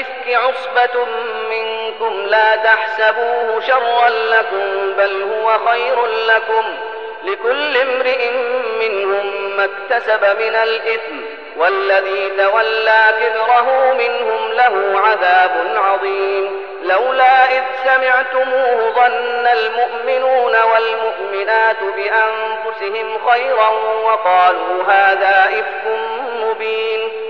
بالإفك عصبة منكم لا تحسبوه شرا لكم بل هو خير لكم. لكل امرئ منهم ما اكتسب من الإثم والذي تولى كبره منهم له عذاب عظيم. لولا إذ سمعتموه ظن المؤمنون والمؤمنات بأنفسهم خيرا وقالوا هذا إفك مبين.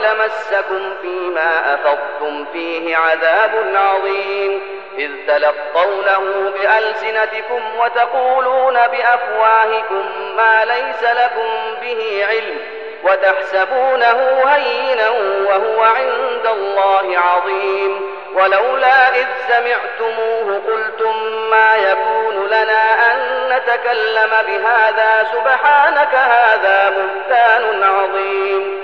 لمسكم فيما أفضتم فيه عذاب عظيم. إذ تلقونه بألسنتكم وتقولون بأفواهكم ما ليس لكم به علم وتحسبونه هينا وهو عند الله عظيم. ولولا إذ سمعتموه قلتم ما يكون لنا أن نتكلم بهذا سبحانك هذا بهتان عظيم.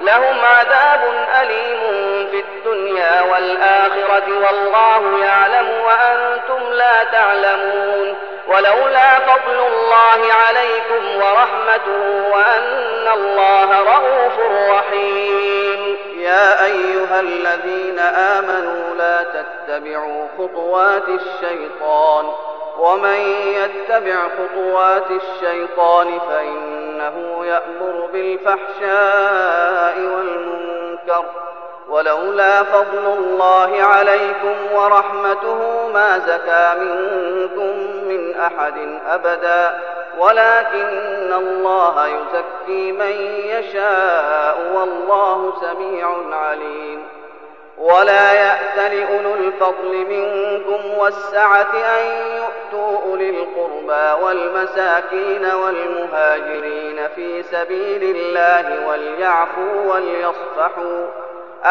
لهم عذاب أليم في الدنيا والآخرة والله يعلم وأنتم لا تعلمون ولولا فضل الله عليكم ورحمته وأن الله رؤوف رحيم. يا أيها الذين آمنوا لا تتبعوا خطوات الشيطان ومن يتبع خطوات الشيطان فإنه يأمر بالفحشاء والمنكر ولولا فضل الله عليكم ورحمته ما زكى منكم من أحد أبدا ولكن الله يزكي من يشاء والله سميع عليم ولا يأت لأولو الفضل منكم والسعة أن يؤتوا أولي القربى والمساكين والمهاجرين في سبيل الله وليعفوا وليصفحوا.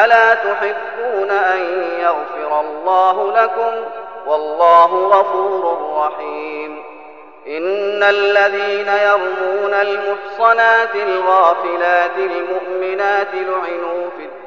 ألا تحبون أن يغفر الله لكم؟ والله غفور رحيم. إن الذين يرمون المحصنات الغافلات المؤمنات لعنوا في الدنيا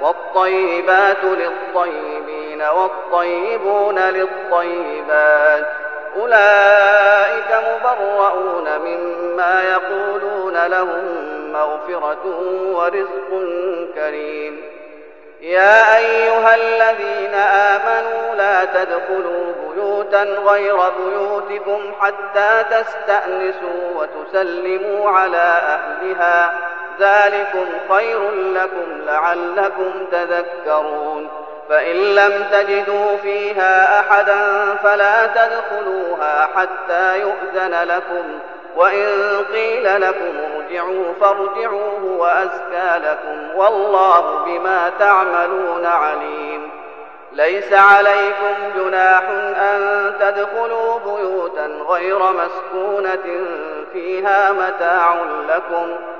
والطيبات للطيبين والطيبون للطيبات. أولئك مبرؤون مما يقولون لهم مغفرة ورزق كريم. يا أيها الذين آمنوا لا تدخلوا بيوتا غير بيوتكم حتى تستأنسوا وتسلموا على أهلها. ذلكم خير لكم لعلكم تذكرون. فإن لم تجدوا فيها أحدا فلا تدخلوها حتى يؤذن لكم وإن قيل لكم ارجعوا فارجعوه وأزكى لكم والله بما تعملون عليم. ليس عليكم جناح أن تدخلوا بيوتا غير مسكونة فيها متاع لكم.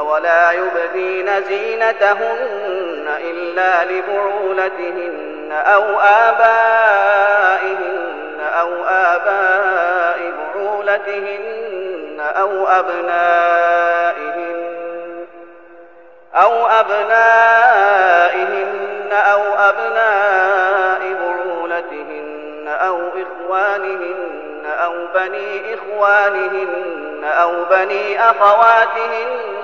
ولا يبدين زينتهن إلا لبعولتهن أو آبائهن أو آباء بعولتهن أو أبنائهن أو أبنائهن أو أبناء بعولتهن أو إخوانهن أو بني إخوانهن أو بني أخواتهن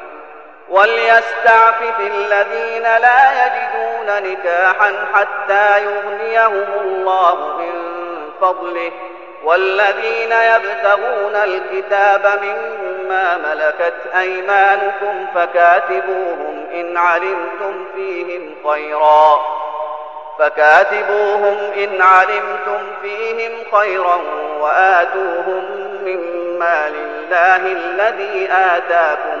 وليستعفف الذين لا يجدون نكاحا حتى يغنيهم الله من فضله. والذين يبتغون الكتاب مما ملكت أيمانكم فكاتبوهم إن علمتم فيهم خيرا. فكاتبوهم إن علمتم فيهم خيرا وآتوهم مما لله الذي آتاكم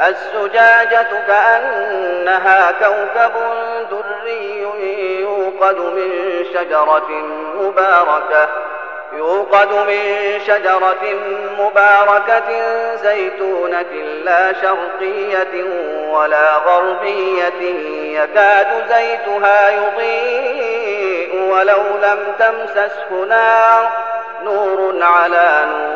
الزجاجة كأنها كوكب دري يوقد من شجرة مباركة يوقد من شجرة مباركة زيتونة لا شرقية ولا غربية يكاد زيتها يضيء ولو لم تمسسه نار نور على نور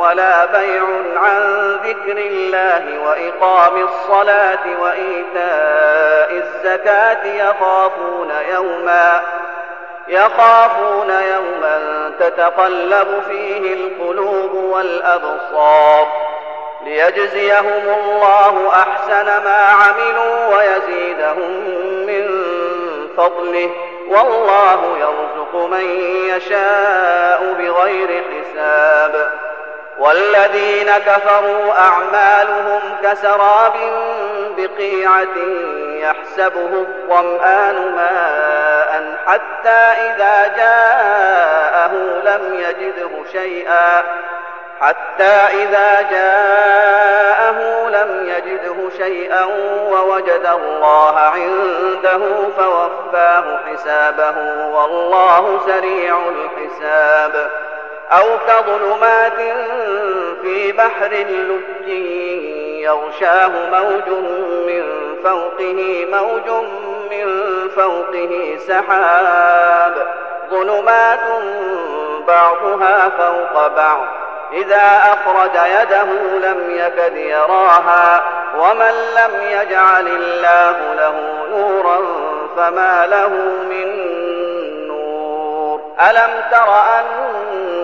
ولا بيع عن ذكر الله وإقام الصلاة وإيتاء الزكاة يخافون يوما يخافون يوما تتقلب فيه القلوب والأبصار ليجزيهم الله أحسن ما عملوا ويزيدهم من فضله والله يرزق من يشاء بغير حساب والذين كفروا أعمالهم كسراب بقيعة يحسبه الظمآن ماء حتى إذا جاءه لم يجده شيئا حتى إذا جاءه لم يجده شيئا ووجد الله عنده فوفاه حسابه والله سريع الحساب أو كظلمات في بحر لج يغشاه موج من فوقه موج من فوقه سحاب. ظلمات بعضها فوق بعض. إذا أخرج يده لم يكد يراها. ومن لم يجعل الله له نورا فما له من نور. ألم تر أن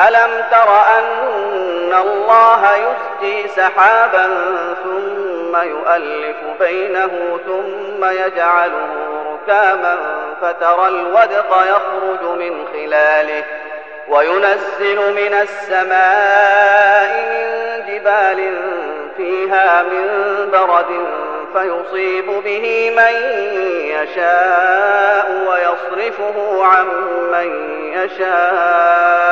ألم تر أن الله يسجي سحابا ثم يؤلف بينه ثم يجعله ركاما فترى الودق يخرج من خلاله وينزل من السماء من جبال فيها من برد فيصيب به من يشاء ويصرفه عن من يشاء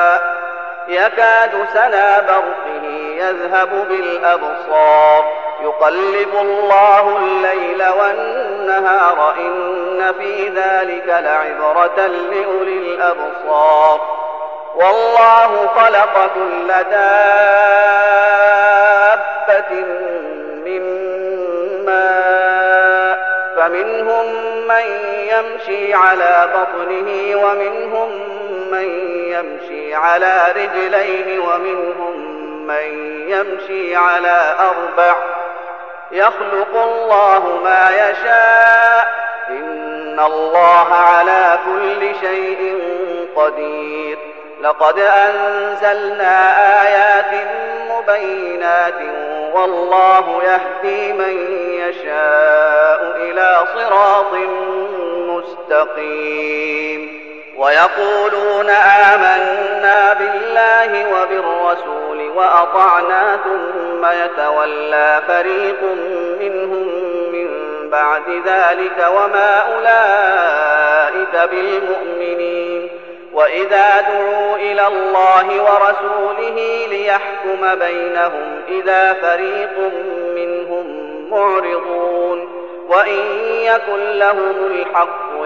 يكاد سنا برقه يذهب بالأبصار. يقلب الله الليل والنهار إن في ذلك لعبرة لأولي الأبصار. والله خلق كل دابة من ماء فمنهم من يمشي على بطنه ومنهم من يمشي على رجليه ومنهم من يمشي على أربع. يخلق الله ما يشاء. إن الله على كل شيء قدير. لقد أنزلنا آيات مبينات والله يهدي من يشاء إلى صراط مستقيم. ويقولون آمنا بالله وبالرسول وأطعنا ثم يتولى فريق منهم من بعد ذلك وما أولئك بالمؤمنين. وإذا دعوا إلى الله ورسوله ليحكم بينهم إذا فريق منهم معرضون. وإن يكن لهم الحق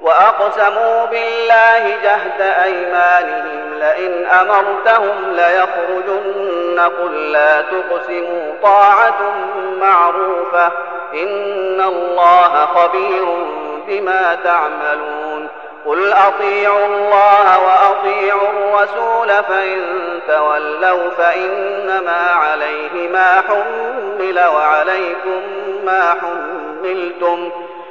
وأقسموا بالله جهد أيمانهم لئن أمرتهم ليخرجن قل لا تقسموا طاعة معروفة إن الله خبير بما تعملون قل أطيعوا الله وأطيعوا الرسول فإن تولوا فإنما عليه ما حمل وعليكم ما حملتم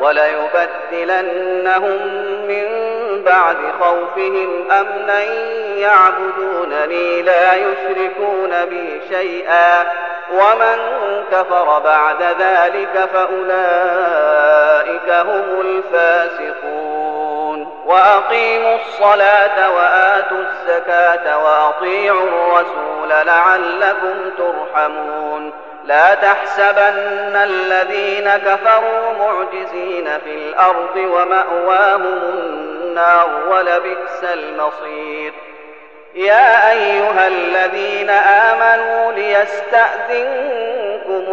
وليبدلنهم من بعد خوفهم أمنا يعبدونني لا يشركون بي شيئا ومن كفر بعد ذلك فأولئك هم الفاسقون وأقيموا الصلاة وآتوا الزكاة وأطيعوا الرسول لعلكم ترحمون لا تحسبن الذين كفروا معجزين في الأرض ومأواهم النار ولبئس المصير. يا أيها الذين آمنوا ليستأذنكم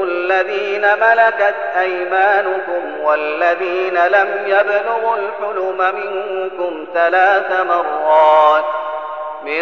الذين ملكت أيمانكم والذين لم يبلغوا الحلم منكم ثلاث مرات. من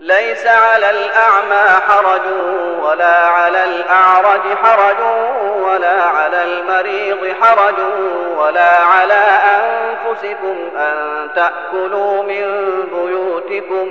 ليس على الأعمى حرج ولا على الأعرج حرج ولا على المريض حرج ولا على أنفسكم أن تأكلوا من بيوتكم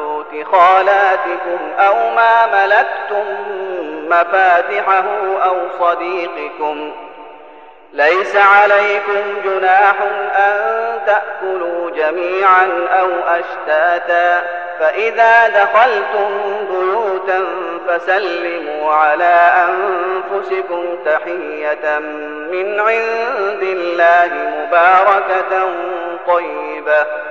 خالاتكم أو ما ملكتم مفاتحه أو صديقكم. ليس عليكم جناح أن تأكلوا جميعا أو أشتاتا. فإذا دخلتم بيوتا فسلموا على أنفسكم تحية من عند الله مباركة طيبة.